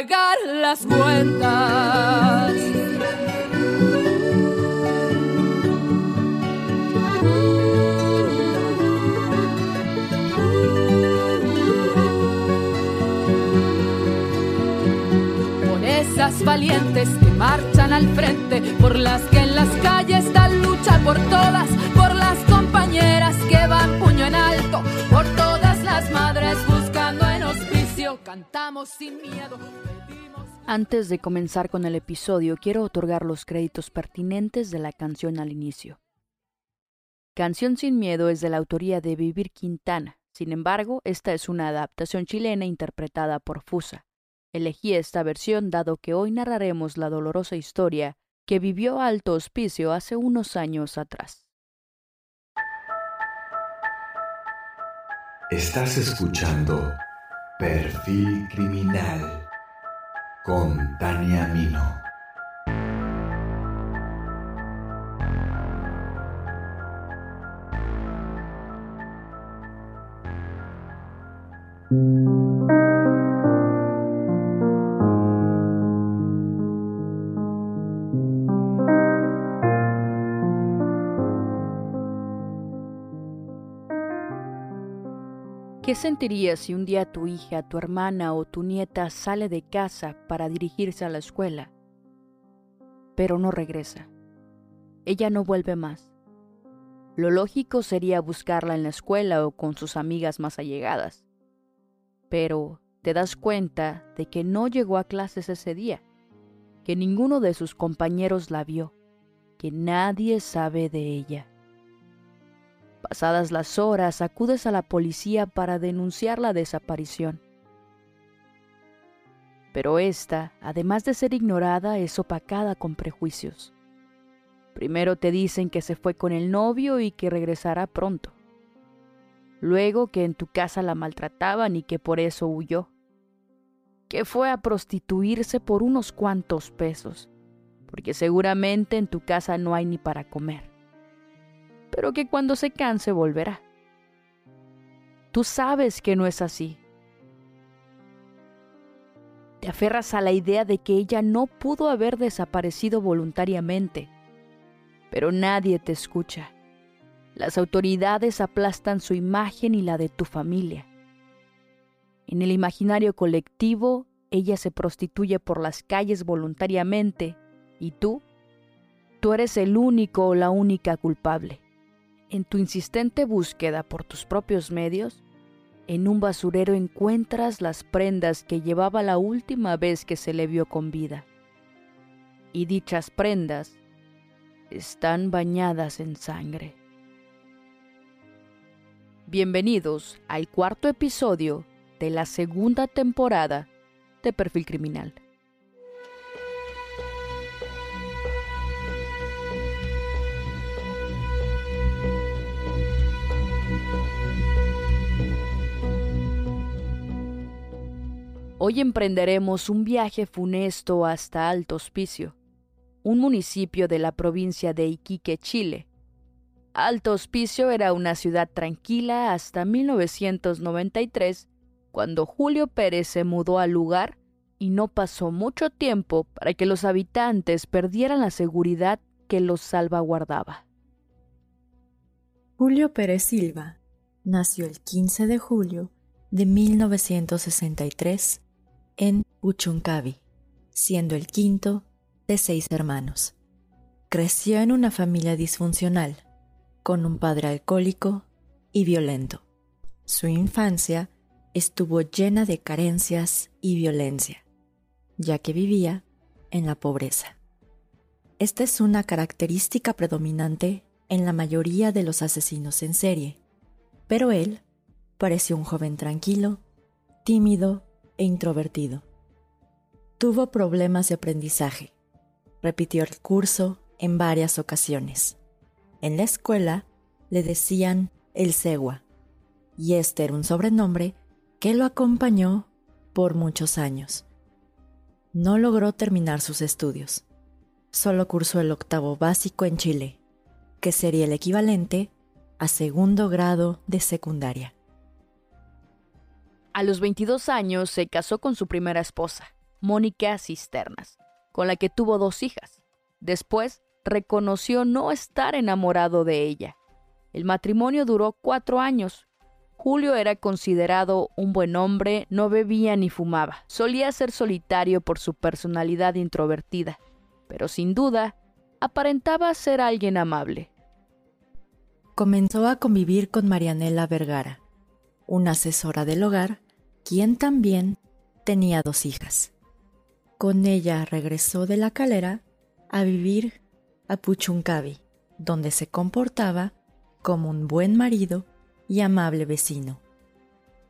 pagar las cuentas. por esas valientes que marchan al frente, por las que en las calles dan lucha por todas, por las compañeras que van puño en alto, cantamos sin miedo. Antes de comenzar con el episodio, quiero otorgar los créditos pertinentes de la canción al inicio. Canción sin miedo es de la autoría de Vivir Quintana. Sin embargo, esta es una adaptación chilena interpretada por Fusa. Elegí esta versión dado que hoy narraremos la dolorosa historia que vivió Alto Hospicio hace unos años atrás. Estás escuchando Perfil Criminal con Tania Mino. ¿Qué sentirías si un día tu hija, tu hermana o tu nieta sale de casa para dirigirse a la escuela, pero no regresa? Ella no vuelve más. Lo lógico sería buscarla en la escuela o con sus amigas más allegadas. Pero te das cuenta de que no llegó a clases ese día, que ninguno de sus compañeros la vio, que nadie sabe de ella. Pasadas las horas, acudes a la policía para denunciar la desaparición. Pero esta, además de ser ignorada, es opacada con prejuicios. Primero te dicen que se fue con el novio y que regresará pronto. Luego que en tu casa la maltrataban y que por eso huyó. Que fue a prostituirse por unos cuantos pesos, porque seguramente en tu casa no hay ni para comer pero que cuando se canse volverá. Tú sabes que no es así. Te aferras a la idea de que ella no pudo haber desaparecido voluntariamente, pero nadie te escucha. Las autoridades aplastan su imagen y la de tu familia. En el imaginario colectivo, ella se prostituye por las calles voluntariamente y tú, tú eres el único o la única culpable en tu insistente búsqueda por tus propios medios, en un basurero encuentras las prendas que llevaba la última vez que se le vio con vida. Y dichas prendas están bañadas en sangre. Bienvenidos al cuarto episodio de la segunda temporada de Perfil Criminal. Hoy emprenderemos un viaje funesto hasta Alto Hospicio, un municipio de la provincia de Iquique, Chile. Alto Hospicio era una ciudad tranquila hasta 1993, cuando Julio Pérez se mudó al lugar y no pasó mucho tiempo para que los habitantes perdieran la seguridad que los salvaguardaba. Julio Pérez Silva nació el 15 de julio de 1963 en Uchuncavi, siendo el quinto de seis hermanos. Creció en una familia disfuncional, con un padre alcohólico y violento. Su infancia estuvo llena de carencias y violencia, ya que vivía en la pobreza. Esta es una característica predominante en la mayoría de los asesinos en serie, pero él pareció un joven tranquilo, tímido e introvertido. Tuvo problemas de aprendizaje. Repitió el curso en varias ocasiones. En la escuela le decían el Segua, y este era un sobrenombre que lo acompañó por muchos años. No logró terminar sus estudios. Solo cursó el octavo básico en Chile, que sería el equivalente a segundo grado de secundaria. A los 22 años se casó con su primera esposa, Mónica Cisternas, con la que tuvo dos hijas. Después reconoció no estar enamorado de ella. El matrimonio duró cuatro años. Julio era considerado un buen hombre, no bebía ni fumaba. Solía ser solitario por su personalidad introvertida, pero sin duda aparentaba ser alguien amable. Comenzó a convivir con Marianela Vergara, una asesora del hogar, quien también tenía dos hijas. Con ella regresó de la calera a vivir a Puchuncavi, donde se comportaba como un buen marido y amable vecino,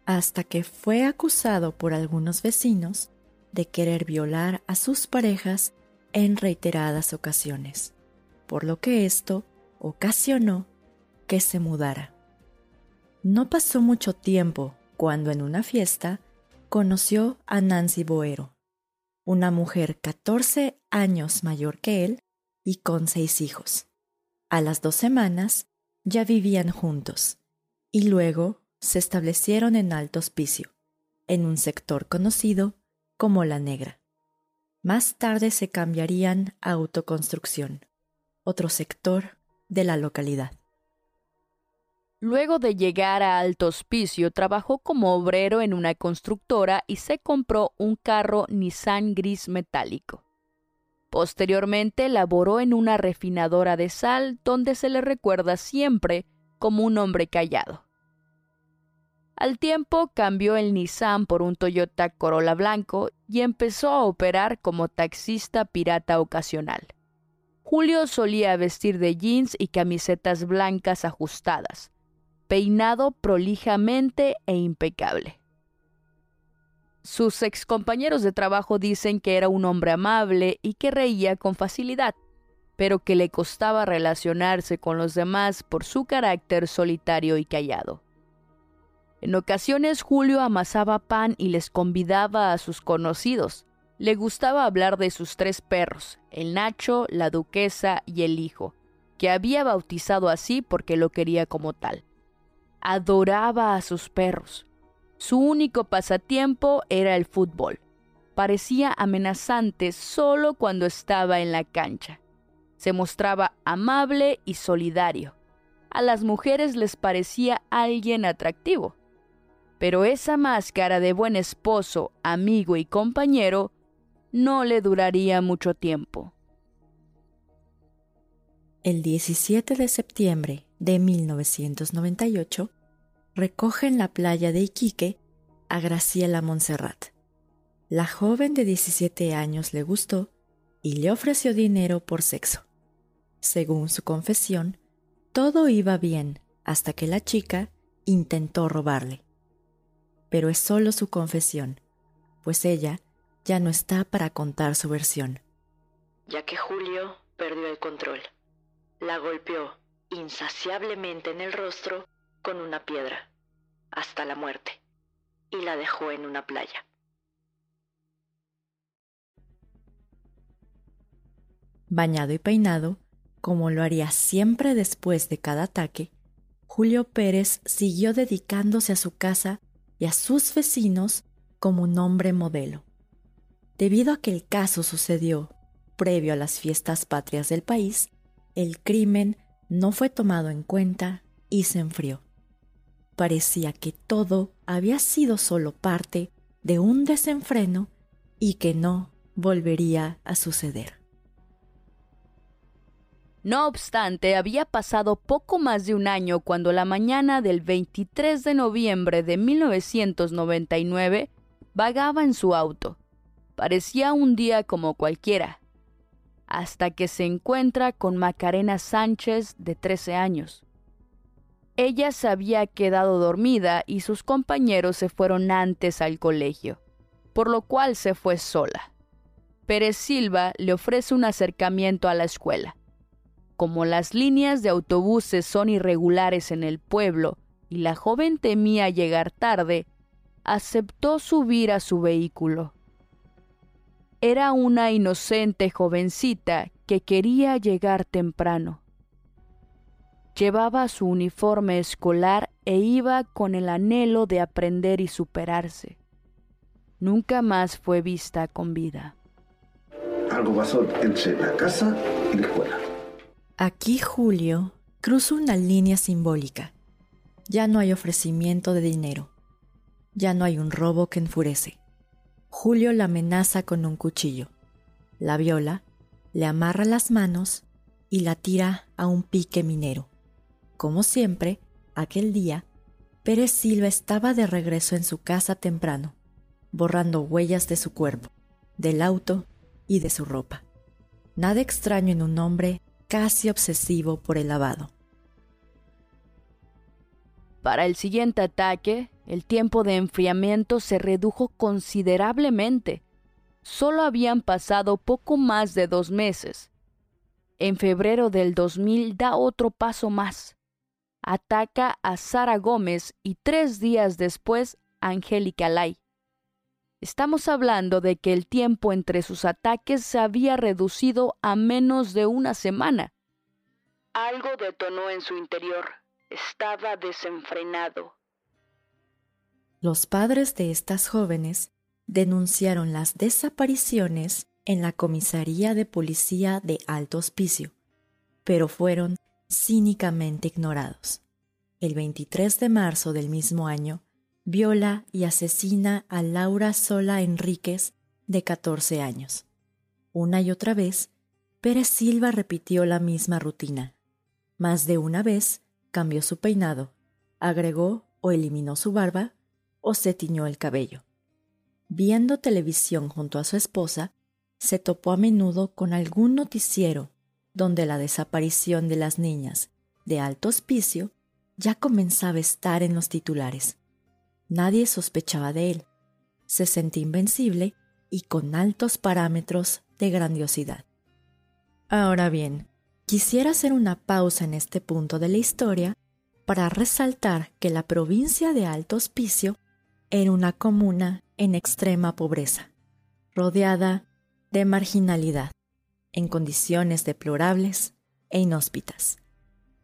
hasta que fue acusado por algunos vecinos de querer violar a sus parejas en reiteradas ocasiones, por lo que esto ocasionó que se mudara. No pasó mucho tiempo cuando en una fiesta conoció a Nancy Boero, una mujer 14 años mayor que él y con seis hijos. A las dos semanas ya vivían juntos y luego se establecieron en Alto Hospicio, en un sector conocido como La Negra. Más tarde se cambiarían a Autoconstrucción, otro sector de la localidad. Luego de llegar a Alto Hospicio, trabajó como obrero en una constructora y se compró un carro Nissan gris metálico. Posteriormente laboró en una refinadora de sal donde se le recuerda siempre como un hombre callado. Al tiempo cambió el Nissan por un Toyota Corolla blanco y empezó a operar como taxista pirata ocasional. Julio solía vestir de jeans y camisetas blancas ajustadas, peinado prolijamente e impecable. Sus excompañeros de trabajo dicen que era un hombre amable y que reía con facilidad, pero que le costaba relacionarse con los demás por su carácter solitario y callado. En ocasiones Julio amasaba pan y les convidaba a sus conocidos. Le gustaba hablar de sus tres perros, el Nacho, la Duquesa y el hijo, que había bautizado así porque lo quería como tal adoraba a sus perros. Su único pasatiempo era el fútbol. Parecía amenazante solo cuando estaba en la cancha. Se mostraba amable y solidario. A las mujeres les parecía alguien atractivo. Pero esa máscara de buen esposo, amigo y compañero no le duraría mucho tiempo. El 17 de septiembre de 1998, recoge en la playa de Iquique a Graciela Montserrat. La joven de 17 años le gustó y le ofreció dinero por sexo. Según su confesión, todo iba bien hasta que la chica intentó robarle. Pero es solo su confesión, pues ella ya no está para contar su versión. Ya que Julio perdió el control. La golpeó insaciablemente en el rostro con una piedra, hasta la muerte, y la dejó en una playa. Bañado y peinado, como lo haría siempre después de cada ataque, Julio Pérez siguió dedicándose a su casa y a sus vecinos como un hombre modelo. Debido a que el caso sucedió previo a las fiestas patrias del país, el crimen no fue tomado en cuenta y se enfrió. Parecía que todo había sido solo parte de un desenfreno y que no volvería a suceder. No obstante, había pasado poco más de un año cuando la mañana del 23 de noviembre de 1999 vagaba en su auto Parecía un día como cualquiera, hasta que se encuentra con Macarena Sánchez de 13 años. Ella se había quedado dormida y sus compañeros se fueron antes al colegio, por lo cual se fue sola. Pérez Silva le ofrece un acercamiento a la escuela. Como las líneas de autobuses son irregulares en el pueblo y la joven temía llegar tarde, aceptó subir a su vehículo. Era una inocente jovencita que quería llegar temprano. Llevaba su uniforme escolar e iba con el anhelo de aprender y superarse. Nunca más fue vista con vida. Algo pasó entre la casa y la escuela. Aquí Julio cruza una línea simbólica. Ya no hay ofrecimiento de dinero. Ya no hay un robo que enfurece. Julio la amenaza con un cuchillo. La viola, le amarra las manos y la tira a un pique minero. Como siempre, aquel día, Pérez Silva estaba de regreso en su casa temprano, borrando huellas de su cuerpo, del auto y de su ropa. Nada extraño en un hombre casi obsesivo por el lavado. Para el siguiente ataque, el tiempo de enfriamiento se redujo considerablemente. Solo habían pasado poco más de dos meses. En febrero del 2000 da otro paso más. Ataca a Sara Gómez y tres días después a Angélica Lai. Estamos hablando de que el tiempo entre sus ataques se había reducido a menos de una semana. Algo detonó en su interior. Estaba desenfrenado. Los padres de estas jóvenes denunciaron las desapariciones en la comisaría de policía de Alto Hospicio, pero fueron cínicamente ignorados. El 23 de marzo del mismo año, viola y asesina a Laura Sola Enríquez, de 14 años. Una y otra vez, Pérez Silva repitió la misma rutina. Más de una vez cambió su peinado, agregó o eliminó su barba o se tiñó el cabello. Viendo televisión junto a su esposa, se topó a menudo con algún noticiero donde la desaparición de las niñas de alto hospicio ya comenzaba a estar en los titulares. Nadie sospechaba de él. Se sentía invencible y con altos parámetros de grandiosidad. Ahora bien, quisiera hacer una pausa en este punto de la historia para resaltar que la provincia de Alto Hospicio era una comuna en extrema pobreza, rodeada de marginalidad, en condiciones deplorables e inhóspitas.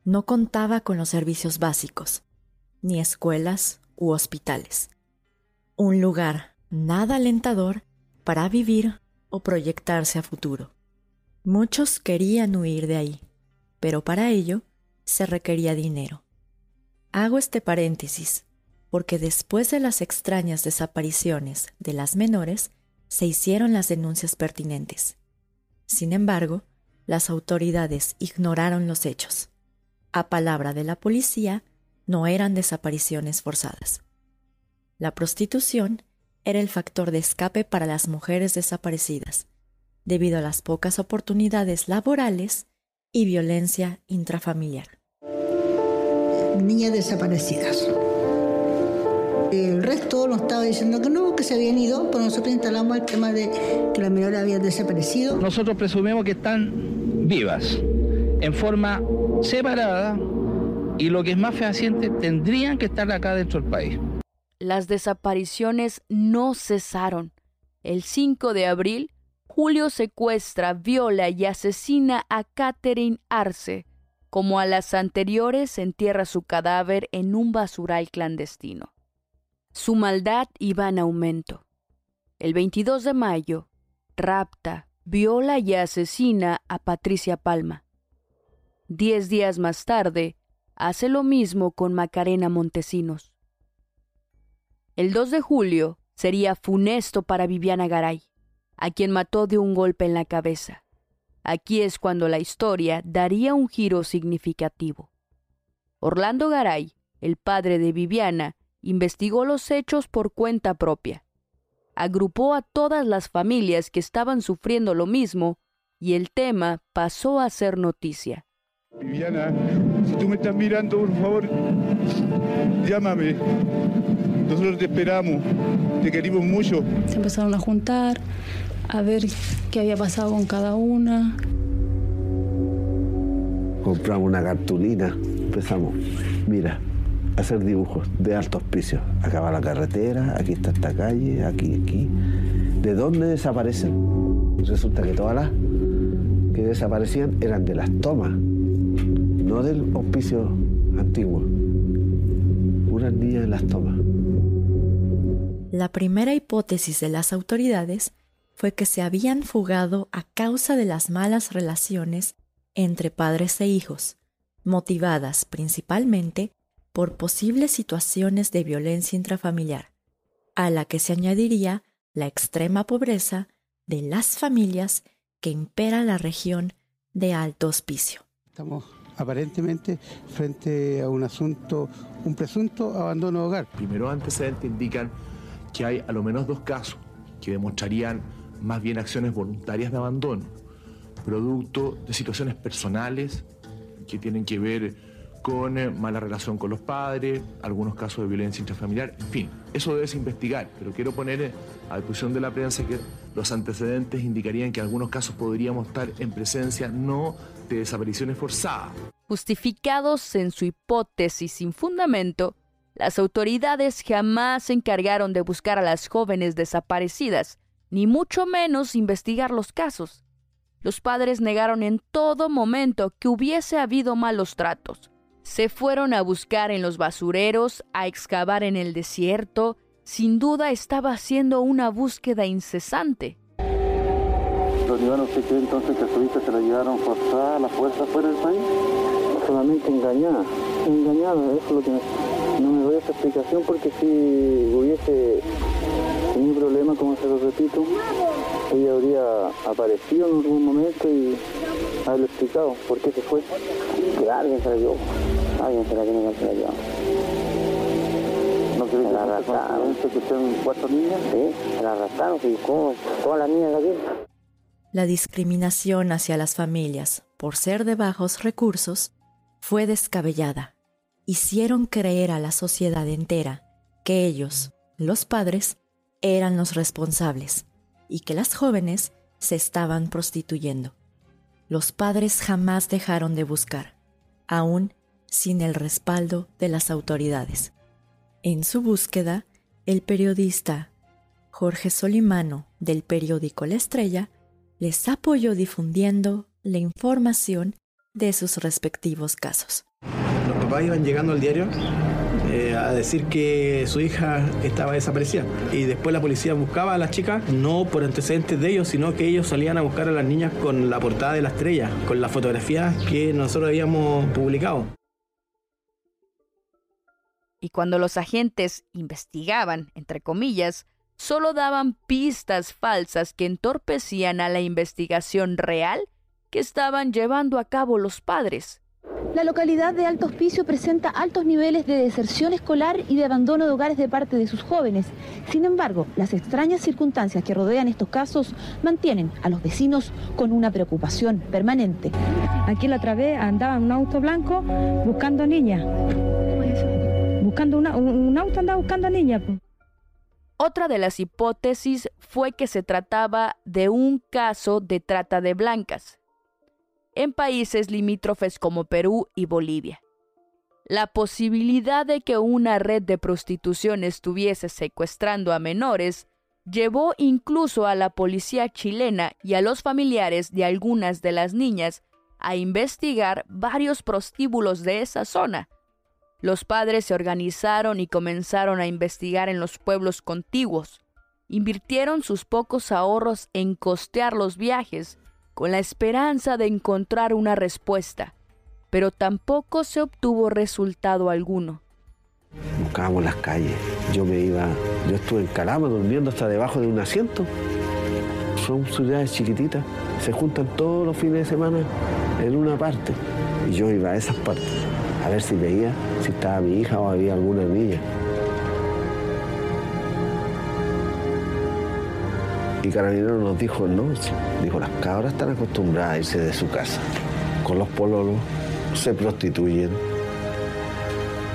No contaba con los servicios básicos, ni escuelas u hospitales. Un lugar nada alentador para vivir o proyectarse a futuro. Muchos querían huir de ahí, pero para ello se requería dinero. Hago este paréntesis porque después de las extrañas desapariciones de las menores, se hicieron las denuncias pertinentes. Sin embargo, las autoridades ignoraron los hechos. A palabra de la policía, no eran desapariciones forzadas. La prostitución era el factor de escape para las mujeres desaparecidas, debido a las pocas oportunidades laborales y violencia intrafamiliar. Niñas desaparecidas. El resto nos estaba diciendo que no, que se habían ido, pero nosotros instalamos el tema de que la menor había desaparecido. Nosotros presumimos que están vivas, en forma separada, y lo que es más fehaciente, tendrían que estar acá dentro del país. Las desapariciones no cesaron. El 5 de abril, Julio secuestra, viola y asesina a Catherine Arce. Como a las anteriores, entierra su cadáver en un basural clandestino. Su maldad iba en aumento. El 22 de mayo, rapta, viola y asesina a Patricia Palma. Diez días más tarde, hace lo mismo con Macarena Montesinos. El 2 de julio sería funesto para Viviana Garay, a quien mató de un golpe en la cabeza. Aquí es cuando la historia daría un giro significativo. Orlando Garay, el padre de Viviana, investigó los hechos por cuenta propia. agrupó a todas las familias que estaban sufriendo lo mismo y el tema pasó a ser noticia. Viviana, si tú me estás mirando, por favor, llámame. Nosotros te esperamos, te queremos mucho. Se empezaron a juntar, a ver qué había pasado con cada una. Compramos una cartulina, empezamos, mira, hacer dibujos de altos pisos. Acá va la carretera, aquí está esta calle, aquí, aquí. ¿De dónde desaparecen? Resulta que todas las que desaparecían eran de las tomas, no del hospicio antiguo. Unas niñas en las tomas. La primera hipótesis de las autoridades fue que se habían fugado a causa de las malas relaciones entre padres e hijos, motivadas principalmente por posibles situaciones de violencia intrafamiliar, a la que se añadiría la extrema pobreza de las familias que impera la región de Alto Hospicio. Estamos aparentemente frente a un asunto, un presunto abandono de hogar. Primero antecedentes indican que hay a lo menos dos casos que demostrarían más bien acciones voluntarias de abandono, producto de situaciones personales que tienen que ver con eh, mala relación con los padres, algunos casos de violencia intrafamiliar, en fin, eso debe investigar, pero quiero poner eh, a discusión de la prensa que los antecedentes indicarían que algunos casos podríamos estar en presencia no de desapariciones forzadas. Justificados en su hipótesis sin fundamento, las autoridades jamás se encargaron de buscar a las jóvenes desaparecidas, ni mucho menos investigar los casos. Los padres negaron en todo momento que hubiese habido malos tratos. Se fueron a buscar en los basureros, a excavar en el desierto. Sin duda estaba haciendo una búsqueda incesante. ¿Los ¿usted cree entonces que a su hija se la llevaron forzada a la fuerza fuera del país? Solamente engañada. Engañada, eso es lo que no me doy esa explicación porque si hubiese tenido problema, como se lo repito, ella habría aparecido en algún momento y haberlo explicado por qué se fue. Que alguien se la llevó. Alguien se la tiene que se la llevó. ¿No quiere la arrastraron? que son cuatro niñas? Sí, se la arrastraron, y como todas las niñas de aquí. La discriminación hacia las familias por ser de bajos recursos fue descabellada. Hicieron creer a la sociedad entera que ellos, los padres, eran los responsables y que las jóvenes se estaban prostituyendo. Los padres jamás dejaron de buscar, aún sin el respaldo de las autoridades. En su búsqueda, el periodista Jorge Solimano del periódico La Estrella les apoyó difundiendo la información de sus respectivos casos. Los papás iban llegando al diario eh, a decir que su hija estaba desaparecida. Y después la policía buscaba a las chicas, no por antecedentes de ellos, sino que ellos salían a buscar a las niñas con la portada de la estrella, con las fotografías que nosotros habíamos publicado. Y cuando los agentes investigaban, entre comillas, solo daban pistas falsas que entorpecían a la investigación real que estaban llevando a cabo los padres. La localidad de Alto Hospicio presenta altos niveles de deserción escolar y de abandono de hogares de parte de sus jóvenes. Sin embargo, las extrañas circunstancias que rodean estos casos mantienen a los vecinos con una preocupación permanente. Aquí la otra vez andaba un auto blanco buscando niñas. Buscando un auto andaba buscando niñas. Otra de las hipótesis fue que se trataba de un caso de trata de blancas en países limítrofes como Perú y Bolivia. La posibilidad de que una red de prostitución estuviese secuestrando a menores llevó incluso a la policía chilena y a los familiares de algunas de las niñas a investigar varios prostíbulos de esa zona. Los padres se organizaron y comenzaron a investigar en los pueblos contiguos. Invirtieron sus pocos ahorros en costear los viajes con la esperanza de encontrar una respuesta, pero tampoco se obtuvo resultado alguno. Buscábamos las calles, yo me iba, yo estuve en Calama durmiendo hasta debajo de un asiento. Son ciudades chiquititas, se juntan todos los fines de semana en una parte y yo iba a esas partes a ver si veía si estaba mi hija o había alguna niña. Y Carabinero nos dijo, no, dijo, las cabras están acostumbradas a irse de su casa. Con los pololos se prostituyen,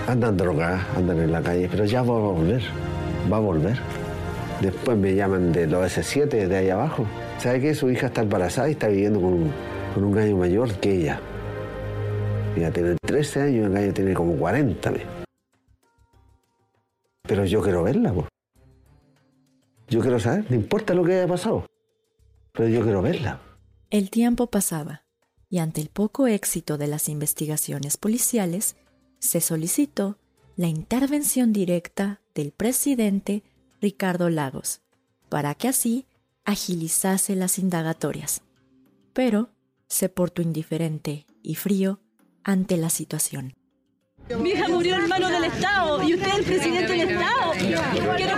andan drogadas, andan en la calle, pero ya va a volver, va a volver. Después me llaman de los S7 de ahí abajo. ¿Sabe qué? Su hija está embarazada y está viviendo con un, con un gallo mayor que ella. Ella tiene 13 años y el gallo tiene como 40. Pero yo quiero verla, pues. Yo quiero saber, no importa lo que haya pasado, pero yo quiero verla. El tiempo pasaba y ante el poco éxito de las investigaciones policiales, se solicitó la intervención directa del presidente Ricardo Lagos para que así agilizase las indagatorias. Pero se portó indiferente y frío ante la situación. Mi hija murió en manos del Estado y usted es el presidente del Estado. Justicia.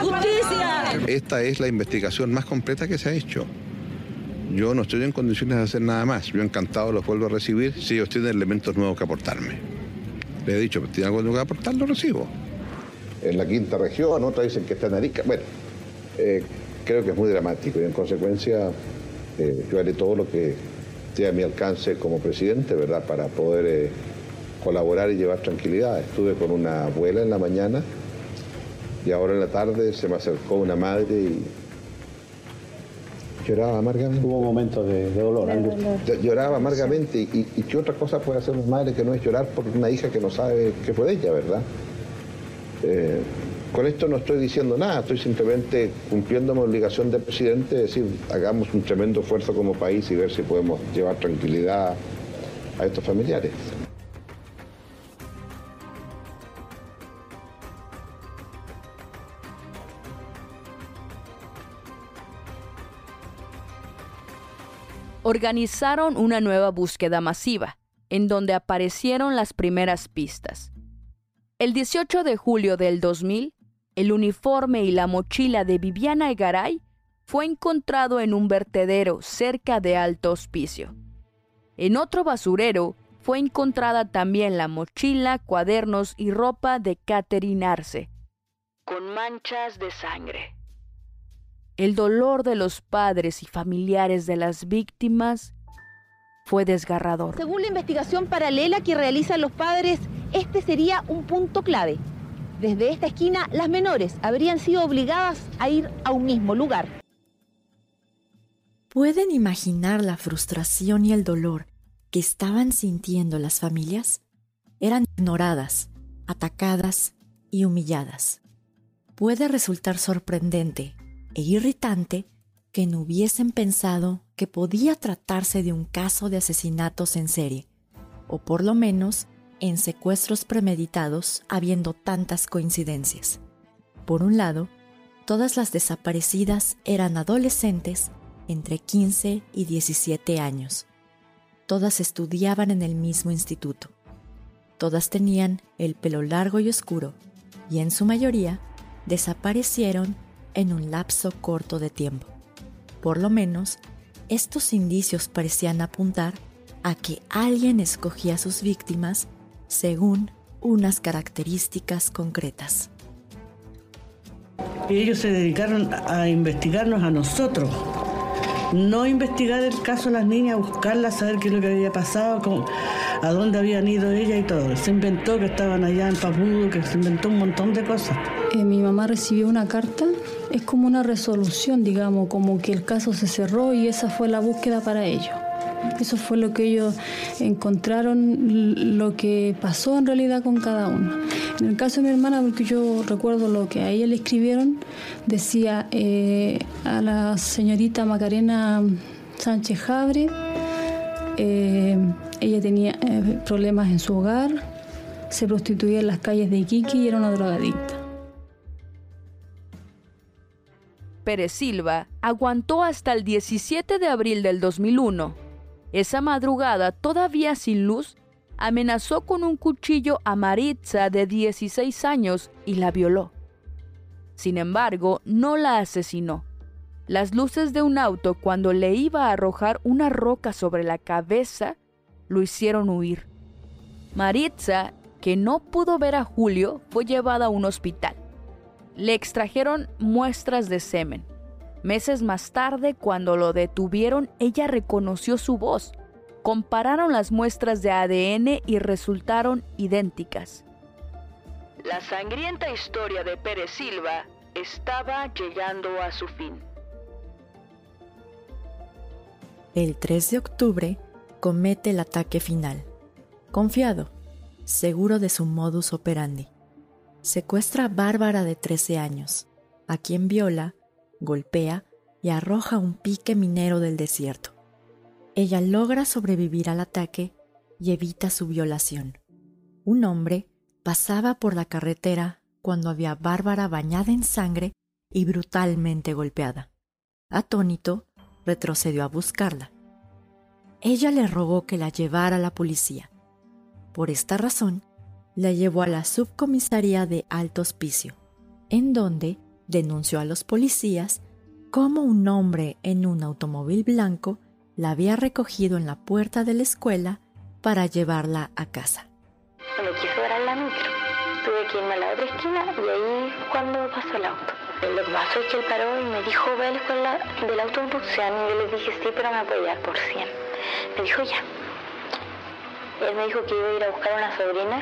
Esta es la investigación más completa que se ha hecho. Yo no estoy en condiciones de hacer nada más. Yo encantado los vuelvo a recibir si ellos tienen elementos nuevos que aportarme. Le he dicho, tienen algo nuevo que aportar, lo recibo. En la quinta región, otras dicen que está en Arica. Bueno, eh, creo que es muy dramático y en consecuencia eh, yo haré todo lo que esté a mi alcance como presidente, ¿verdad?, para poder eh, colaborar y llevar tranquilidad. Estuve con una abuela en la mañana y ahora en la tarde se me acercó una madre y lloraba amargamente. Hubo momentos de, dolor, Lloraba amargamente y, y, qué otra cosa puede hacer una madre que no es llorar por una hija que no sabe qué fue de ella, ¿verdad? Eh, con esto no estoy diciendo nada, estoy simplemente cumpliendo mi obligación de presidente, es decir, hagamos un tremendo esfuerzo como país y ver si podemos llevar tranquilidad a estos familiares. Organizaron una nueva búsqueda masiva, en donde aparecieron las primeras pistas. El 18 de julio del 2000, el uniforme y la mochila de Viviana Egaray fue encontrado en un vertedero cerca de Alto Hospicio. En otro basurero fue encontrada también la mochila, cuadernos y ropa de Catherine Arce, con manchas de sangre. El dolor de los padres y familiares de las víctimas fue desgarrador. Según la investigación paralela que realizan los padres, este sería un punto clave. Desde esta esquina, las menores habrían sido obligadas a ir a un mismo lugar. ¿Pueden imaginar la frustración y el dolor que estaban sintiendo las familias? Eran ignoradas, atacadas y humilladas. Puede resultar sorprendente e irritante que no hubiesen pensado que podía tratarse de un caso de asesinatos en serie, o por lo menos en secuestros premeditados habiendo tantas coincidencias. Por un lado, todas las desaparecidas eran adolescentes entre 15 y 17 años. Todas estudiaban en el mismo instituto. Todas tenían el pelo largo y oscuro, y en su mayoría desaparecieron en un lapso corto de tiempo. Por lo menos, estos indicios parecían apuntar a que alguien escogía a sus víctimas según unas características concretas. Ellos se dedicaron a investigarnos a nosotros, no investigar el caso de las niñas, buscarlas, saber qué es lo que había pasado, a dónde habían ido ellas y todo. Se inventó que estaban allá en Papudo, que se inventó un montón de cosas. Eh, mi mamá recibió una carta es como una resolución, digamos, como que el caso se cerró y esa fue la búsqueda para ellos. Eso fue lo que ellos encontraron, lo que pasó en realidad con cada uno. En el caso de mi hermana, porque yo recuerdo lo que a ella le escribieron, decía eh, a la señorita Macarena Sánchez Jabre, eh, ella tenía eh, problemas en su hogar, se prostituía en las calles de Iquique y era una drogadicta. Pérez Silva aguantó hasta el 17 de abril del 2001. Esa madrugada, todavía sin luz, amenazó con un cuchillo a Maritza de 16 años y la violó. Sin embargo, no la asesinó. Las luces de un auto cuando le iba a arrojar una roca sobre la cabeza lo hicieron huir. Maritza, que no pudo ver a Julio, fue llevada a un hospital le extrajeron muestras de semen. Meses más tarde, cuando lo detuvieron, ella reconoció su voz. Compararon las muestras de ADN y resultaron idénticas. La sangrienta historia de Pérez Silva estaba llegando a su fin. El 3 de octubre comete el ataque final. Confiado, seguro de su modus operandi. Secuestra a Bárbara de 13 años, a quien viola, golpea y arroja un pique minero del desierto. Ella logra sobrevivir al ataque y evita su violación. Un hombre pasaba por la carretera cuando había Bárbara bañada en sangre y brutalmente golpeada. Atónito, retrocedió a buscarla. Ella le rogó que la llevara a la policía. Por esta razón, la llevó a la subcomisaría de Alto Hospicio, en donde denunció a los policías cómo un hombre en un automóvil blanco la había recogido en la puerta de la escuela para llevarla a casa. Me quiso dar la micro. Tuve que irme a la otra esquina y ahí cuando pasó el auto. Lo que pasó es que él paró y me dijo, ve a la escuela del autoinducción. Y yo le dije, sí, pero me puede dar por 100. Me dijo, ya. Él me dijo que iba a ir a buscar una sobrina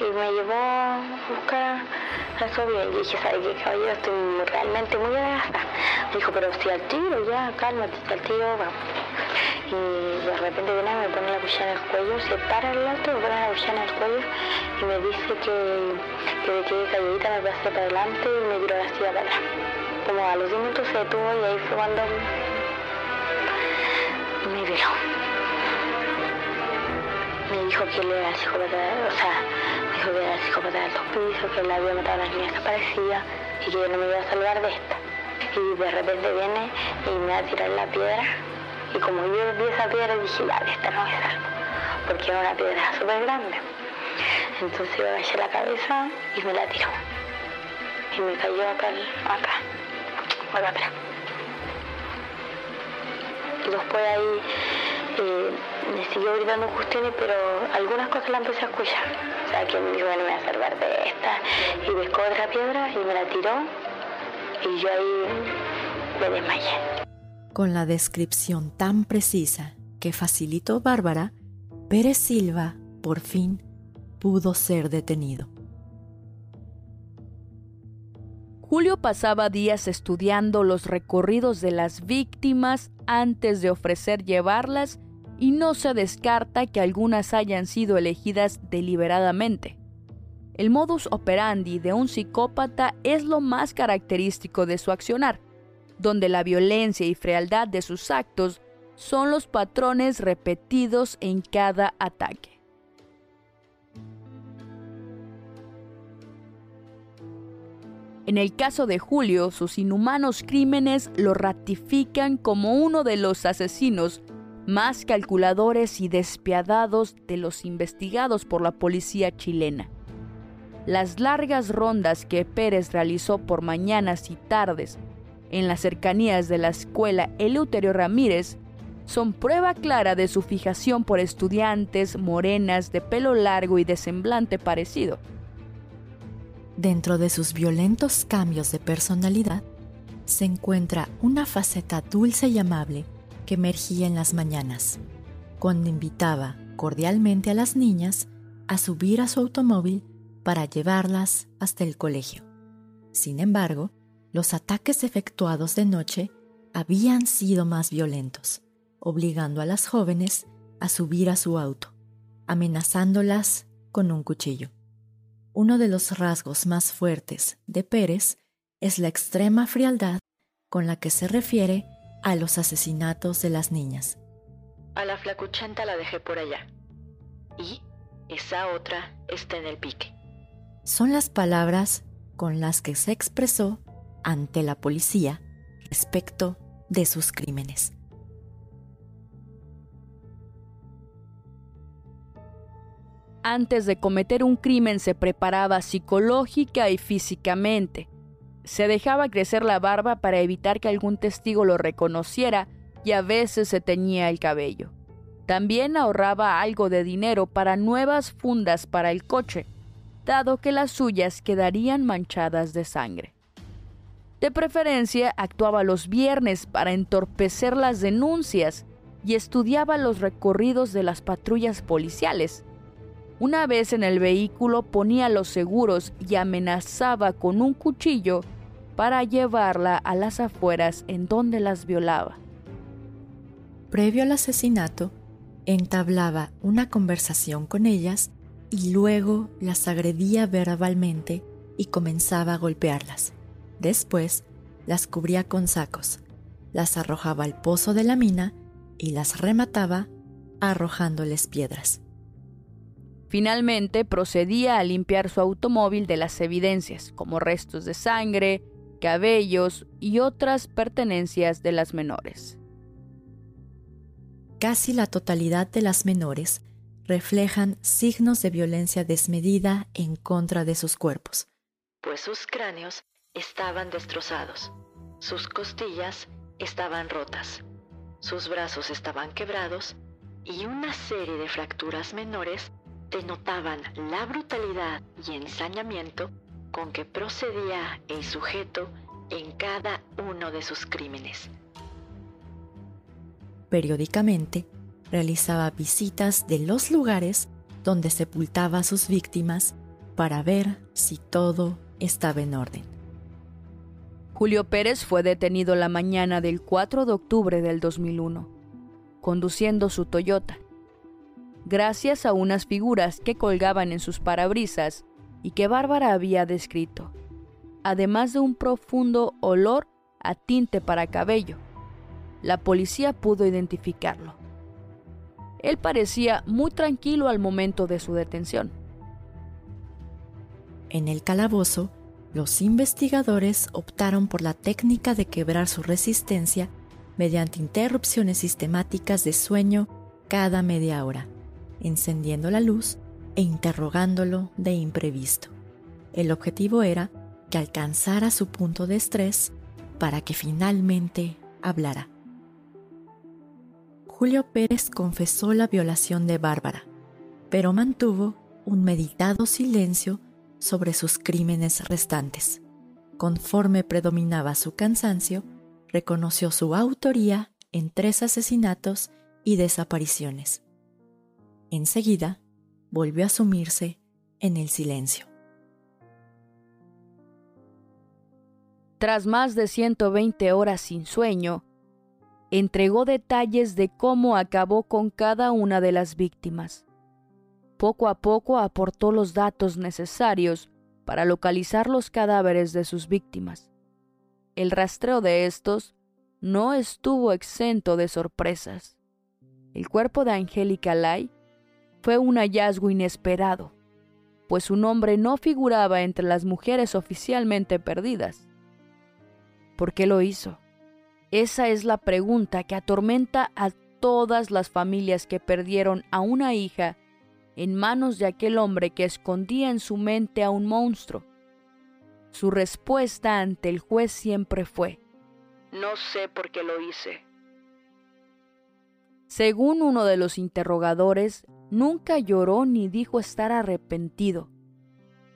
y me llevó a buscar a la sobrina. Y dije, ¿sabe qué, caballero? Estoy realmente muy desgastada. Me dijo, pero si al tiro, ya, cálmate, si al tiro, vamos. Y de repente viene, me pone la cuchara en el cuello, se para el auto, me pone la cuchara en el cuello y me dice que, que me quede calladita, me pasé para adelante y me tiró la silla para atrás. Como a los 10 minutos se detuvo y ahí fue cuando me violó. Me dijo que él era psicópata, o sea, me dijo que era psicópata de altos pisos, que él había matado a las niñas desaparecidas y que yo no me iba a salvar de esta. Y de repente viene y me va a tirar la piedra. Y como yo vi esa piedra dije, ya, de esta no me salvo, porque era una piedra súper grande. Entonces yo agaché la cabeza y me la tiró. Y me cayó acá, acá, acá atrás. Y después ahí eh, me siguió gritando cuestiones, pero algunas cosas las empecé a escuchar. O sea, que me dijo, bueno, me voy a salvar de esta. Y pescó otra piedra y me la tiró. Y yo ahí me desmayé. Con la descripción tan precisa que facilitó Bárbara, Pérez Silva, por fin, pudo ser detenido. Julio pasaba días estudiando los recorridos de las víctimas antes de ofrecer llevarlas y no se descarta que algunas hayan sido elegidas deliberadamente. El modus operandi de un psicópata es lo más característico de su accionar, donde la violencia y frialdad de sus actos son los patrones repetidos en cada ataque. En el caso de Julio, sus inhumanos crímenes lo ratifican como uno de los asesinos más calculadores y despiadados de los investigados por la policía chilena. Las largas rondas que Pérez realizó por mañanas y tardes en las cercanías de la escuela Eleuterio Ramírez son prueba clara de su fijación por estudiantes morenas de pelo largo y de semblante parecido. Dentro de sus violentos cambios de personalidad se encuentra una faceta dulce y amable que emergía en las mañanas, cuando invitaba cordialmente a las niñas a subir a su automóvil para llevarlas hasta el colegio. Sin embargo, los ataques efectuados de noche habían sido más violentos, obligando a las jóvenes a subir a su auto, amenazándolas con un cuchillo. Uno de los rasgos más fuertes de Pérez es la extrema frialdad con la que se refiere a los asesinatos de las niñas. A la flacuchenta la dejé por allá. Y esa otra está en el pique. Son las palabras con las que se expresó ante la policía respecto de sus crímenes. Antes de cometer un crimen se preparaba psicológica y físicamente. Se dejaba crecer la barba para evitar que algún testigo lo reconociera y a veces se teñía el cabello. También ahorraba algo de dinero para nuevas fundas para el coche, dado que las suyas quedarían manchadas de sangre. De preferencia, actuaba los viernes para entorpecer las denuncias y estudiaba los recorridos de las patrullas policiales. Una vez en el vehículo ponía los seguros y amenazaba con un cuchillo para llevarla a las afueras en donde las violaba. Previo al asesinato, entablaba una conversación con ellas y luego las agredía verbalmente y comenzaba a golpearlas. Después, las cubría con sacos, las arrojaba al pozo de la mina y las remataba arrojándoles piedras. Finalmente procedía a limpiar su automóvil de las evidencias, como restos de sangre, cabellos y otras pertenencias de las menores. Casi la totalidad de las menores reflejan signos de violencia desmedida en contra de sus cuerpos, pues sus cráneos estaban destrozados, sus costillas estaban rotas, sus brazos estaban quebrados y una serie de fracturas menores denotaban la brutalidad y ensañamiento con que procedía el sujeto en cada uno de sus crímenes. Periódicamente realizaba visitas de los lugares donde sepultaba a sus víctimas para ver si todo estaba en orden. Julio Pérez fue detenido la mañana del 4 de octubre del 2001, conduciendo su Toyota. Gracias a unas figuras que colgaban en sus parabrisas y que Bárbara había descrito, además de un profundo olor a tinte para cabello, la policía pudo identificarlo. Él parecía muy tranquilo al momento de su detención. En el calabozo, los investigadores optaron por la técnica de quebrar su resistencia mediante interrupciones sistemáticas de sueño cada media hora, encendiendo la luz e interrogándolo de imprevisto. El objetivo era que alcanzara su punto de estrés para que finalmente hablara. Julio Pérez confesó la violación de Bárbara, pero mantuvo un meditado silencio sobre sus crímenes restantes. Conforme predominaba su cansancio, reconoció su autoría en tres asesinatos y desapariciones. Enseguida, volvió a sumirse en el silencio. Tras más de 120 horas sin sueño, entregó detalles de cómo acabó con cada una de las víctimas poco a poco aportó los datos necesarios para localizar los cadáveres de sus víctimas. El rastreo de estos no estuvo exento de sorpresas. El cuerpo de Angélica Lai fue un hallazgo inesperado, pues su nombre no figuraba entre las mujeres oficialmente perdidas. ¿Por qué lo hizo? Esa es la pregunta que atormenta a todas las familias que perdieron a una hija en manos de aquel hombre que escondía en su mente a un monstruo. Su respuesta ante el juez siempre fue, No sé por qué lo hice. Según uno de los interrogadores, nunca lloró ni dijo estar arrepentido.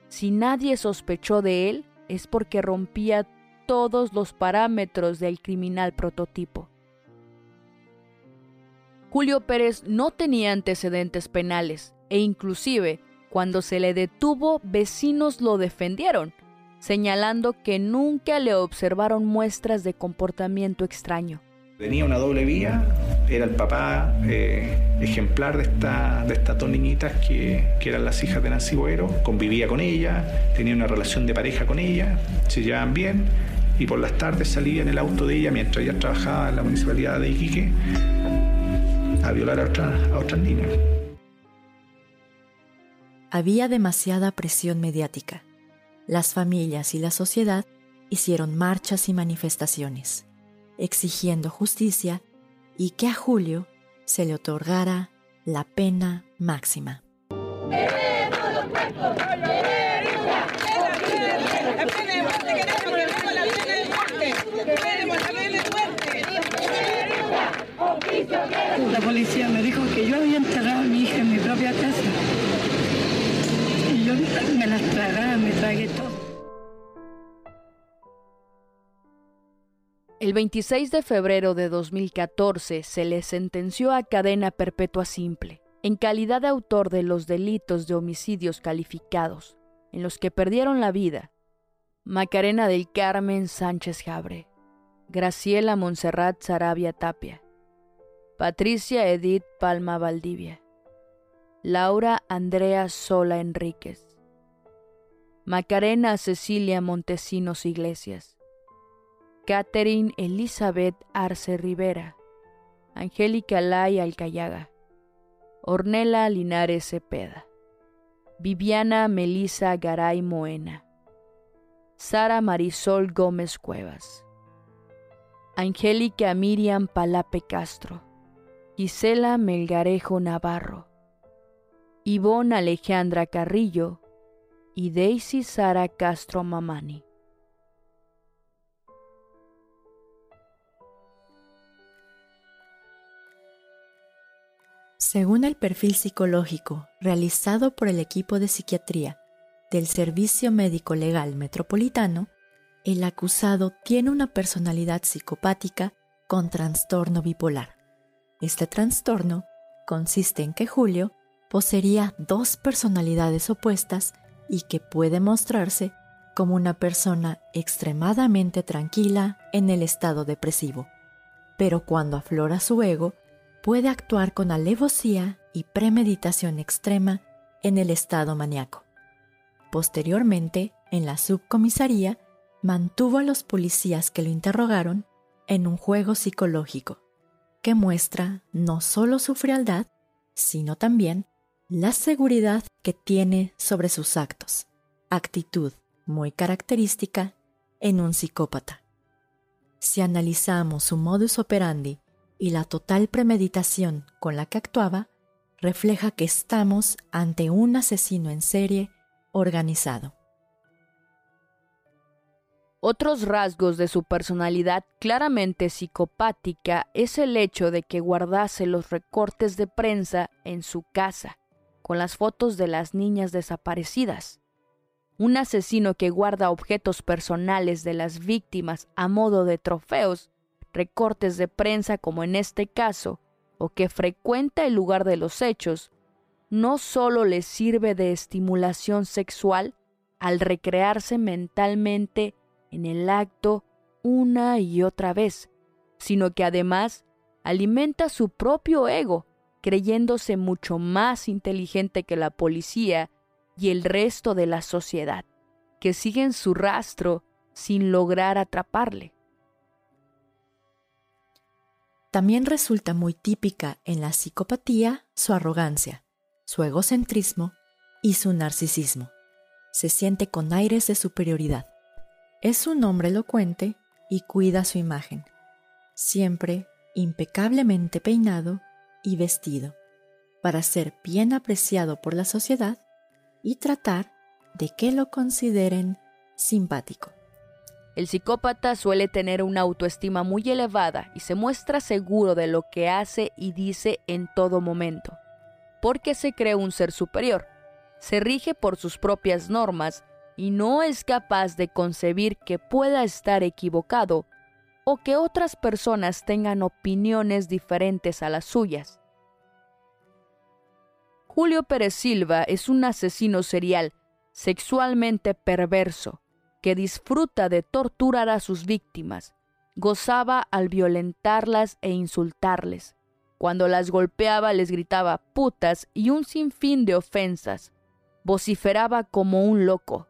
Si nadie sospechó de él, es porque rompía todos los parámetros del criminal prototipo. Julio Pérez no tenía antecedentes penales, e inclusive cuando se le detuvo vecinos lo defendieron, señalando que nunca le observaron muestras de comportamiento extraño. Tenía una doble vía, era el papá eh, ejemplar de, esta, de estas dos niñitas que, que, eran las hijas de Nancy Boero, convivía con ella, tenía una relación de pareja con ella, se llevaban bien y por las tardes salía en el auto de ella mientras ella trabajaba en la municipalidad de Iquique a violar a, a otras niñas. Había demasiada presión mediática. Las familias y la sociedad hicieron marchas y manifestaciones, exigiendo justicia y que a Julio se le otorgara la pena máxima. La policía me dijo que yo había enterrado a mi hija en mi propia casa me las tragaba, me tragué todo. El 26 de febrero de 2014 se le sentenció a cadena perpetua simple, en calidad de autor de los delitos de homicidios calificados, en los que perdieron la vida Macarena del Carmen Sánchez Jabre, Graciela Montserrat Sarabia Tapia, Patricia Edith Palma Valdivia, Laura Andrea Sola Enríquez, Macarena Cecilia Montesinos Iglesias, Catherine Elizabeth Arce Rivera, Angélica Lai Alcayaga, Ornella Linares Cepeda, Viviana Melisa Garay Moena, Sara Marisol Gómez Cuevas, Angélica Miriam Palape Castro, Gisela Melgarejo Navarro, Ivonne Alejandra Carrillo y Daisy Sara Castro Mamani. Según el perfil psicológico realizado por el equipo de psiquiatría del Servicio Médico Legal Metropolitano, el acusado tiene una personalidad psicopática con trastorno bipolar. Este trastorno consiste en que Julio poseería dos personalidades opuestas y que puede mostrarse como una persona extremadamente tranquila en el estado depresivo. Pero cuando aflora su ego, puede actuar con alevosía y premeditación extrema en el estado maníaco. Posteriormente, en la subcomisaría, mantuvo a los policías que lo interrogaron en un juego psicológico que muestra no solo su frialdad, sino también la seguridad que tiene sobre sus actos, actitud muy característica en un psicópata. Si analizamos su modus operandi y la total premeditación con la que actuaba, refleja que estamos ante un asesino en serie organizado. Otros rasgos de su personalidad claramente psicopática es el hecho de que guardase los recortes de prensa en su casa, con las fotos de las niñas desaparecidas. Un asesino que guarda objetos personales de las víctimas a modo de trofeos, recortes de prensa como en este caso, o que frecuenta el lugar de los hechos, no solo le sirve de estimulación sexual al recrearse mentalmente en el acto una y otra vez, sino que además alimenta su propio ego, creyéndose mucho más inteligente que la policía y el resto de la sociedad, que siguen su rastro sin lograr atraparle. También resulta muy típica en la psicopatía su arrogancia, su egocentrismo y su narcisismo. Se siente con aires de superioridad. Es un hombre elocuente y cuida su imagen, siempre impecablemente peinado y vestido, para ser bien apreciado por la sociedad y tratar de que lo consideren simpático. El psicópata suele tener una autoestima muy elevada y se muestra seguro de lo que hace y dice en todo momento porque se cree un ser superior, se rige por sus propias normas y no es capaz de concebir que pueda estar equivocado o que otras personas tengan opiniones diferentes a las suyas. Julio Pérez Silva es un asesino serial, sexualmente perverso, que disfruta de torturar a sus víctimas, gozaba al violentarlas e insultarles, cuando las golpeaba les gritaba putas y un sinfín de ofensas. Vociferaba como un loco.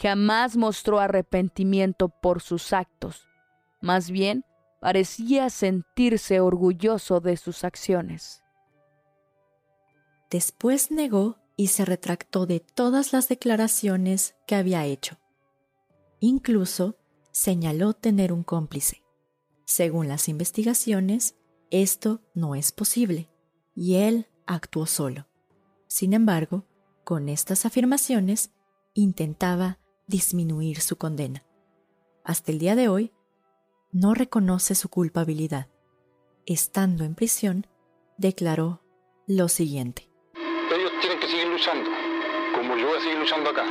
Jamás mostró arrepentimiento por sus actos. Más bien, parecía sentirse orgulloso de sus acciones. Después negó y se retractó de todas las declaraciones que había hecho. Incluso señaló tener un cómplice. Según las investigaciones, esto no es posible, y él actuó solo. Sin embargo, con estas afirmaciones intentaba disminuir su condena. Hasta el día de hoy, no reconoce su culpabilidad. Estando en prisión, declaró lo siguiente. Ellos tienen que seguir luchando, como yo voy a seguir luchando acá,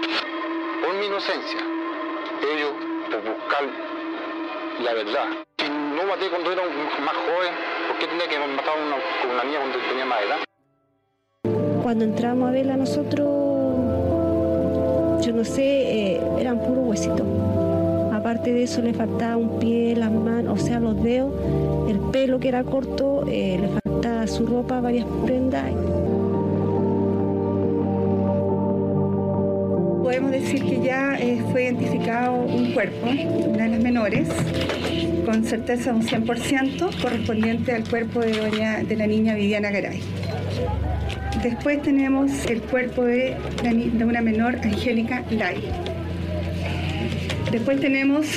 por mi inocencia. Ellos, por buscar la verdad. Si no maté cuando era más joven, ¿por qué tenía que matar a una, una niña cuando tenía más edad? Cuando entramos a verla nosotros, yo no sé, eh, eran puros huesitos. Aparte de eso le faltaba un pie, las manos, o sea, los dedos, el pelo que era corto, eh, le faltaba su ropa, varias prendas. Podemos decir que ya eh, fue identificado un cuerpo, una de las menores, con certeza un 100%, correspondiente al cuerpo de, la niña Viviana Garay. Después tenemos el cuerpo de una menor, Angélica Lai. Después tenemos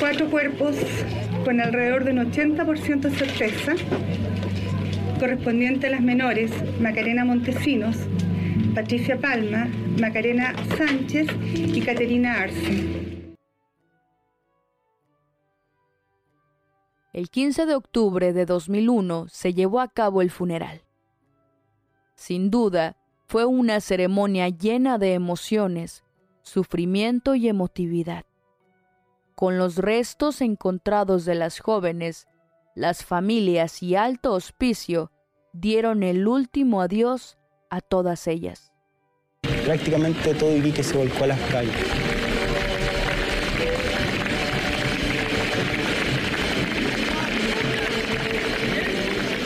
cuatro cuerpos con alrededor de un 80% de certeza, correspondiente a las menores Macarena Montesinos, Patricia Palma, Macarena Sánchez y Caterina Arce. El 15 de octubre de 2001 se llevó a cabo el funeral. Sin duda, fue una ceremonia llena de emociones, sufrimiento y emotividad. Con los restos encontrados de las jóvenes, las familias y alto hospicio dieron el último adiós a todas ellas. Prácticamente todo Iquique se volcó a las calles.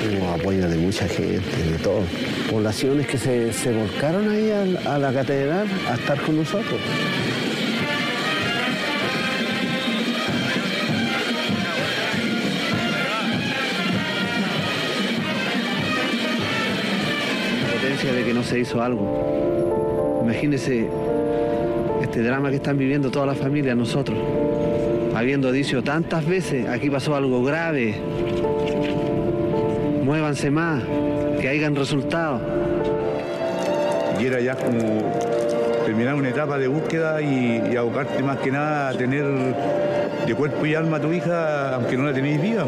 Hubo apoyo de mucha gente, de todo. Poblaciones que se, se volcaron ahí a, a la catedral a estar con nosotros. De que no se hizo algo. Imagínense este drama que están viviendo toda la familia, nosotros. Habiendo dicho tantas veces, aquí pasó algo grave. Muévanse más, que hayan resultados. Y era ya como terminar una etapa de búsqueda y, y abocarte más que nada a tener de cuerpo y alma a tu hija, aunque no la tenéis viva.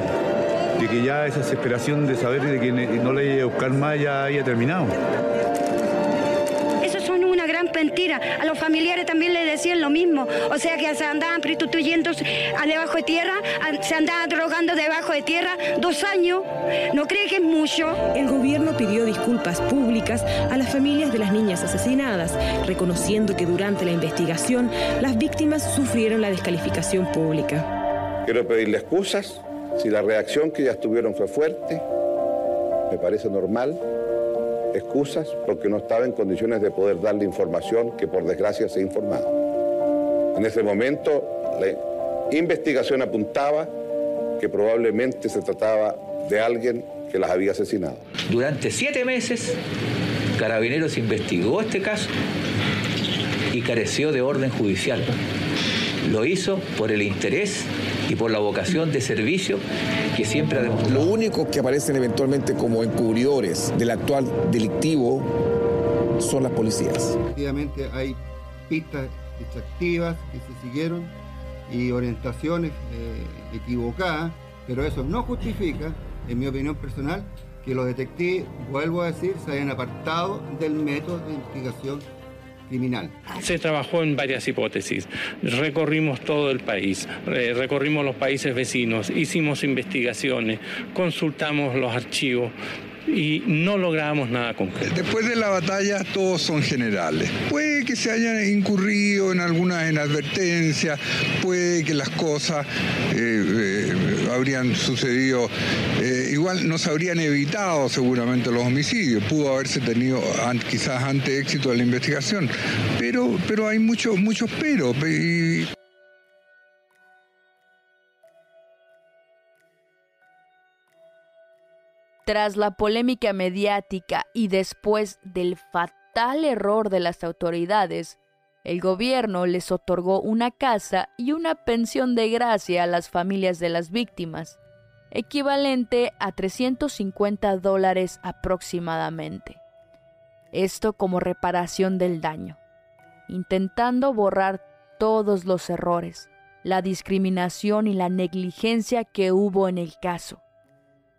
De que ya esa desesperación de saber de que no iba a buscar más ya haya terminado. Eso son una gran mentira. A los familiares también les decían lo mismo. O sea que se andaban prostituyendo a debajo de tierra, se andaban drogando debajo de tierra dos años. ¿No cree que es mucho? El gobierno pidió disculpas públicas a las familias de las niñas asesinadas, reconociendo que durante la investigación las víctimas sufrieron la descalificación pública. Quiero pedirle excusas si la reacción que ellas tuvieron fue fuerte, me parece normal. Excusas porque no estaba en condiciones de poder darle información que por desgracia se ha informado. En ese momento la investigación apuntaba que probablemente se trataba de alguien que las había asesinado. Durante siete meses, Carabineros investigó este caso y careció de orden judicial. Lo hizo por el interés y por la vocación de servicio que siempre ha demostrado. Lo único que aparecen eventualmente como encubridores del actual delictivo son las policías. Efectivamente hay pistas extractivas que se siguieron y orientaciones eh, equivocadas, pero eso no justifica, en mi opinión personal, que los detectives, vuelvo a decir, se hayan apartado del método de investigación criminal. Se trabajó en varias hipótesis. Recorrimos todo el país, eh, recorrimos los países vecinos, hicimos investigaciones, consultamos los archivos y no logramos nada concreto. Después de la batalla todos son generales. Puede que se hayan incurrido en alguna inadvertencia, puede que las cosas eh, eh, habrían sucedido, eh, igual no se habrían evitado seguramente los homicidios, pudo haberse tenido quizás ante éxito de la investigación, pero, pero hay muchos muchos pero. Tras la polémica mediática y después del fatal error de las autoridades, el gobierno les otorgó una casa y una pensión de gracia a las familias de las víctimas, equivalente a 350 dólares aproximadamente. Esto como reparación del daño, intentando borrar todos los errores, la discriminación y la negligencia que hubo en el caso.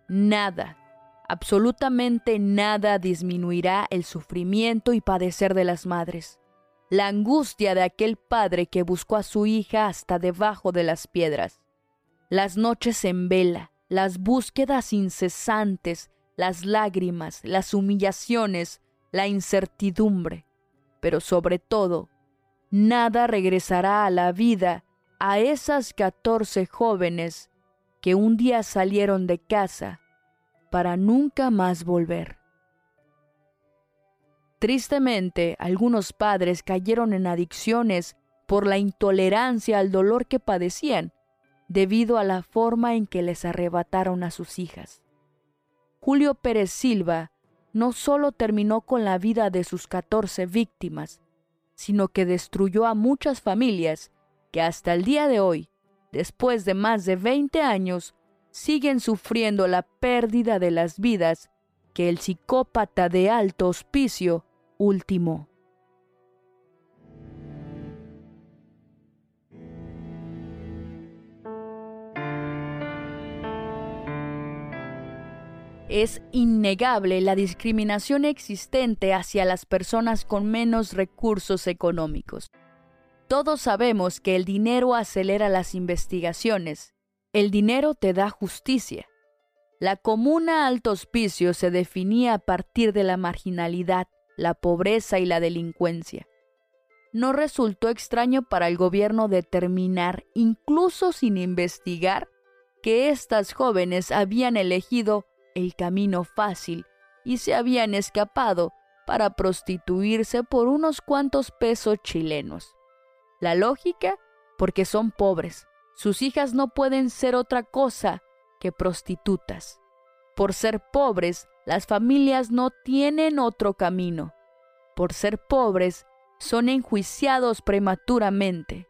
Nada, absolutamente nada disminuirá el sufrimiento y padecer de las madres, la angustia de aquel padre que buscó a su hija hasta debajo de las piedras, Las noches en vela, las búsquedas incesantes, las lágrimas, las humillaciones, la incertidumbre, pero sobre todo, nada regresará a la vida a esas catorce jóvenes que un día salieron de casa para nunca más volver. Tristemente, algunos padres cayeron en adicciones por la intolerancia al dolor que padecían debido a la forma en que les arrebataron a sus hijas. Julio Pérez Silva no solo terminó con la vida de sus 14 víctimas, sino que destruyó a muchas familias que hasta el día de hoy, después de más de 20 años, siguen sufriendo la pérdida de las vidas que el psicópata de alto hospicio ultimó. Es innegable la discriminación existente hacia las personas con menos recursos económicos. Todos sabemos que el dinero acelera las investigaciones. El dinero te da justicia. La comuna Alto Hospicio se definía a partir de la marginalidad, la pobreza y la delincuencia. No resultó extraño para el gobierno determinar, incluso sin investigar, que estas jóvenes habían elegido el camino fácil y se habían escapado para prostituirse por unos cuantos pesos chilenos. La lógica, porque son pobres. Sus hijas no pueden ser otra cosa que prostitutas. Por ser pobres, las familias no tienen otro camino. Por ser pobres, son enjuiciados prematuramente.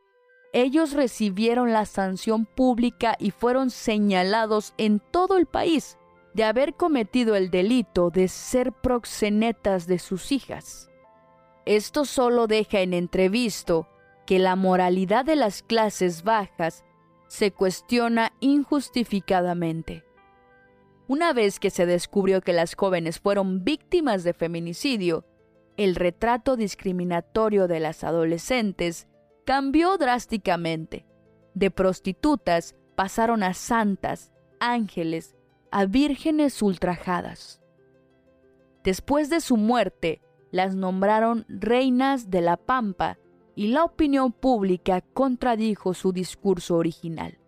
Ellos recibieron la sanción pública y fueron señalados en todo el país de haber cometido el delito de ser proxenetas de sus hijas. Esto solo deja en entrevisto que la moralidad de las clases bajas se cuestiona injustificadamente. Una vez que se descubrió que las jóvenes fueron víctimas de feminicidio, el retrato discriminatorio de las adolescentes cambió drásticamente. De prostitutas pasaron a santas, ángeles a vírgenes ultrajadas. Después de su muerte, las nombraron reinas de la Pampa y la opinión pública contradijo su discurso original.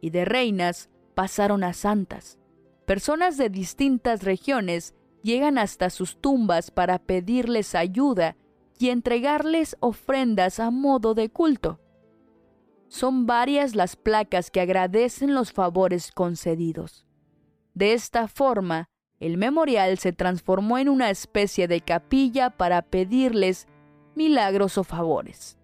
Y de reinas pasaron a santas. Personas de distintas regiones llegan hasta sus tumbas para pedirles ayuda y entregarles ofrendas a modo de culto. Son varias las placas que agradecen los favores concedidos. De esta forma, el memorial se transformó en una especie de capilla para pedirles milagros o favores.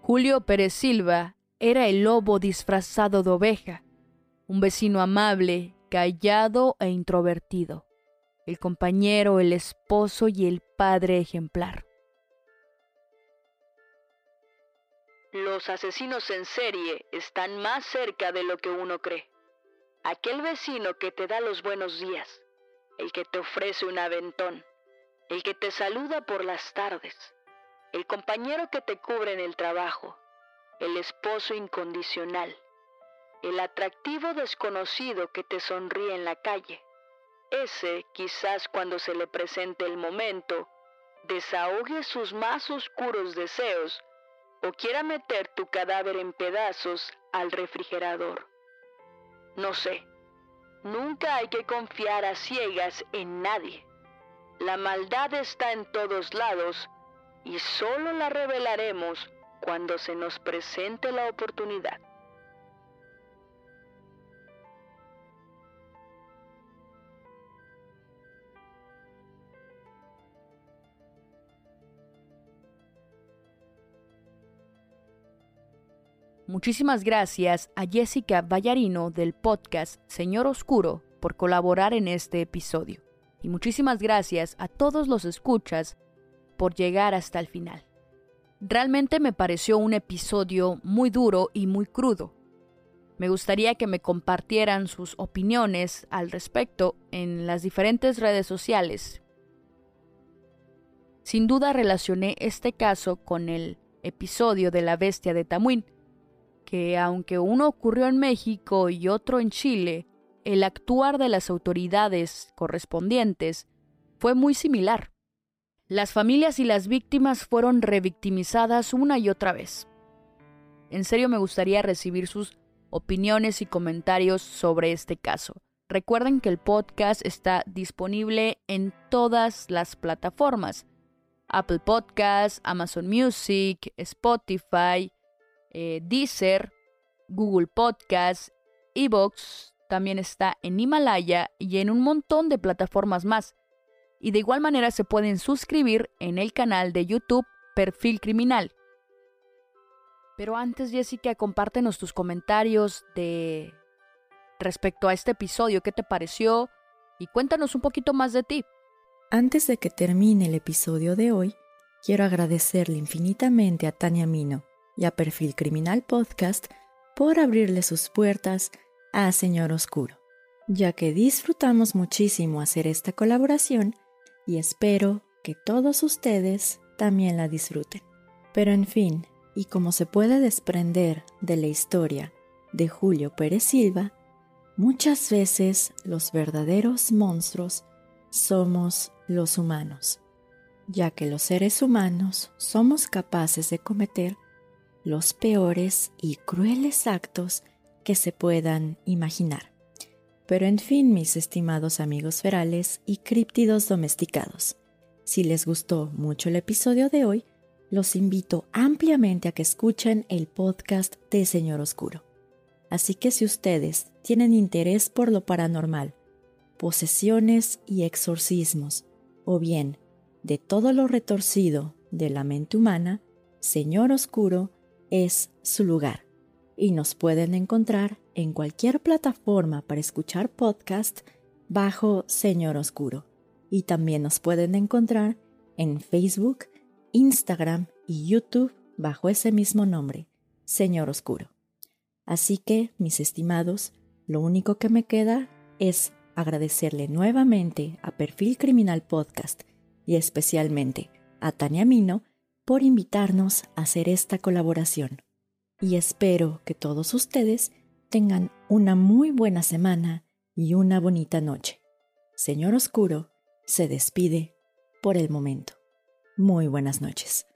Julio Pérez Silva era el lobo disfrazado de oveja, un vecino amable, callado e introvertido, el compañero, el esposo y el padre ejemplar. Los asesinos en serie están más cerca de lo que uno cree. Aquel vecino que te da los buenos días, el que te ofrece un aventón, el que te saluda por las tardes, el compañero que te cubre en el trabajo, el esposo incondicional, el atractivo desconocido que te sonríe en la calle. Ese, quizás cuando se le presente el momento, desahogue sus más oscuros deseos o quiera meter tu cadáver en pedazos al refrigerador. No sé, nunca hay que confiar a ciegas en nadie. La maldad está en todos lados y solo la revelaremos cuando se nos presente la oportunidad. Muchísimas gracias a Jessica Vallarino del podcast Señor Oscuro por colaborar en este episodio. Y muchísimas gracias a todos los escuchas por llegar hasta el final. Realmente me pareció un episodio muy duro y muy crudo. Me gustaría que me compartieran sus opiniones al respecto en las diferentes redes sociales. Sin duda relacioné este caso con el episodio de La Bestia de Tamuín, que aunque uno ocurrió en México y otro en Chile, el actuar de las autoridades correspondientes fue muy similar. Las familias y las víctimas fueron revictimizadas una y otra vez. En serio me gustaría recibir sus opiniones y comentarios sobre este caso. Recuerden que el podcast está disponible en todas las plataformas. Apple Podcasts, Amazon Music, Spotify, eh, Deezer, Google Podcasts, Evox, también está en Himalaya y en un montón de plataformas más. Y de igual manera se pueden suscribir en el canal de YouTube Perfil Criminal. Pero antes, Jessica, compártenos tus comentarios de respecto a este episodio, qué te pareció y cuéntanos un poquito más de ti. Antes de que termine el episodio de hoy, quiero agradecerle infinitamente a Tania Mino y a Perfil Criminal Podcast por abrirle sus puertas a Señor Oscuro, ya que disfrutamos muchísimo hacer esta colaboración y espero que todos ustedes también la disfruten. Pero en fin, y como se puede desprender de la historia de Julio Pérez Silva, muchas veces los verdaderos monstruos somos los humanos, ya que los seres humanos somos capaces de cometer los peores y crueles actos que se puedan imaginar. Pero en fin, mis estimados amigos ferales y críptidos domesticados, si les gustó mucho el episodio de hoy, los invito ampliamente a que escuchen el podcast de Señor Oscuro. Así que si ustedes tienen interés por lo paranormal, posesiones y exorcismos, o bien de todo lo retorcido de la mente humana, Señor Oscuro es su lugar y nos pueden encontrar en cualquier plataforma para escuchar podcast bajo Señor Oscuro. Y también nos pueden encontrar en Facebook, Instagram y YouTube bajo ese mismo nombre, Señor Oscuro. Así que, mis estimados, lo único que me queda es agradecerle nuevamente a Perfil Criminal Podcast y especialmente a Tania Mino por invitarnos a hacer esta colaboración y espero que todos ustedes tengan una muy buena semana y una bonita noche. Señor Oscuro se despide por el momento. Muy buenas noches.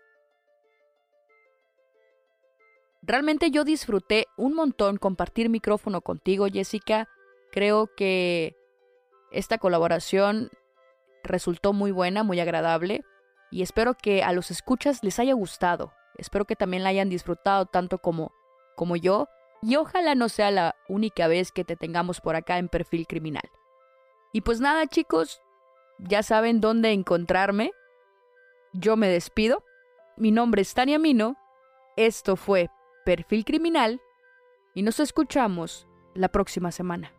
Realmente yo disfruté un montón compartir micrófono contigo, Jessica. Creo que esta colaboración resultó muy buena, muy agradable y espero que a los escuchas les haya gustado. Espero que también la hayan disfrutado tanto como, como yo y ojalá no sea la única vez que te tengamos por acá en perfil criminal. Y pues nada chicos, ya saben dónde encontrarme. Yo me despido. Mi nombre es Tania Mino. Esto fue Perfil Criminal y nos escuchamos la próxima semana.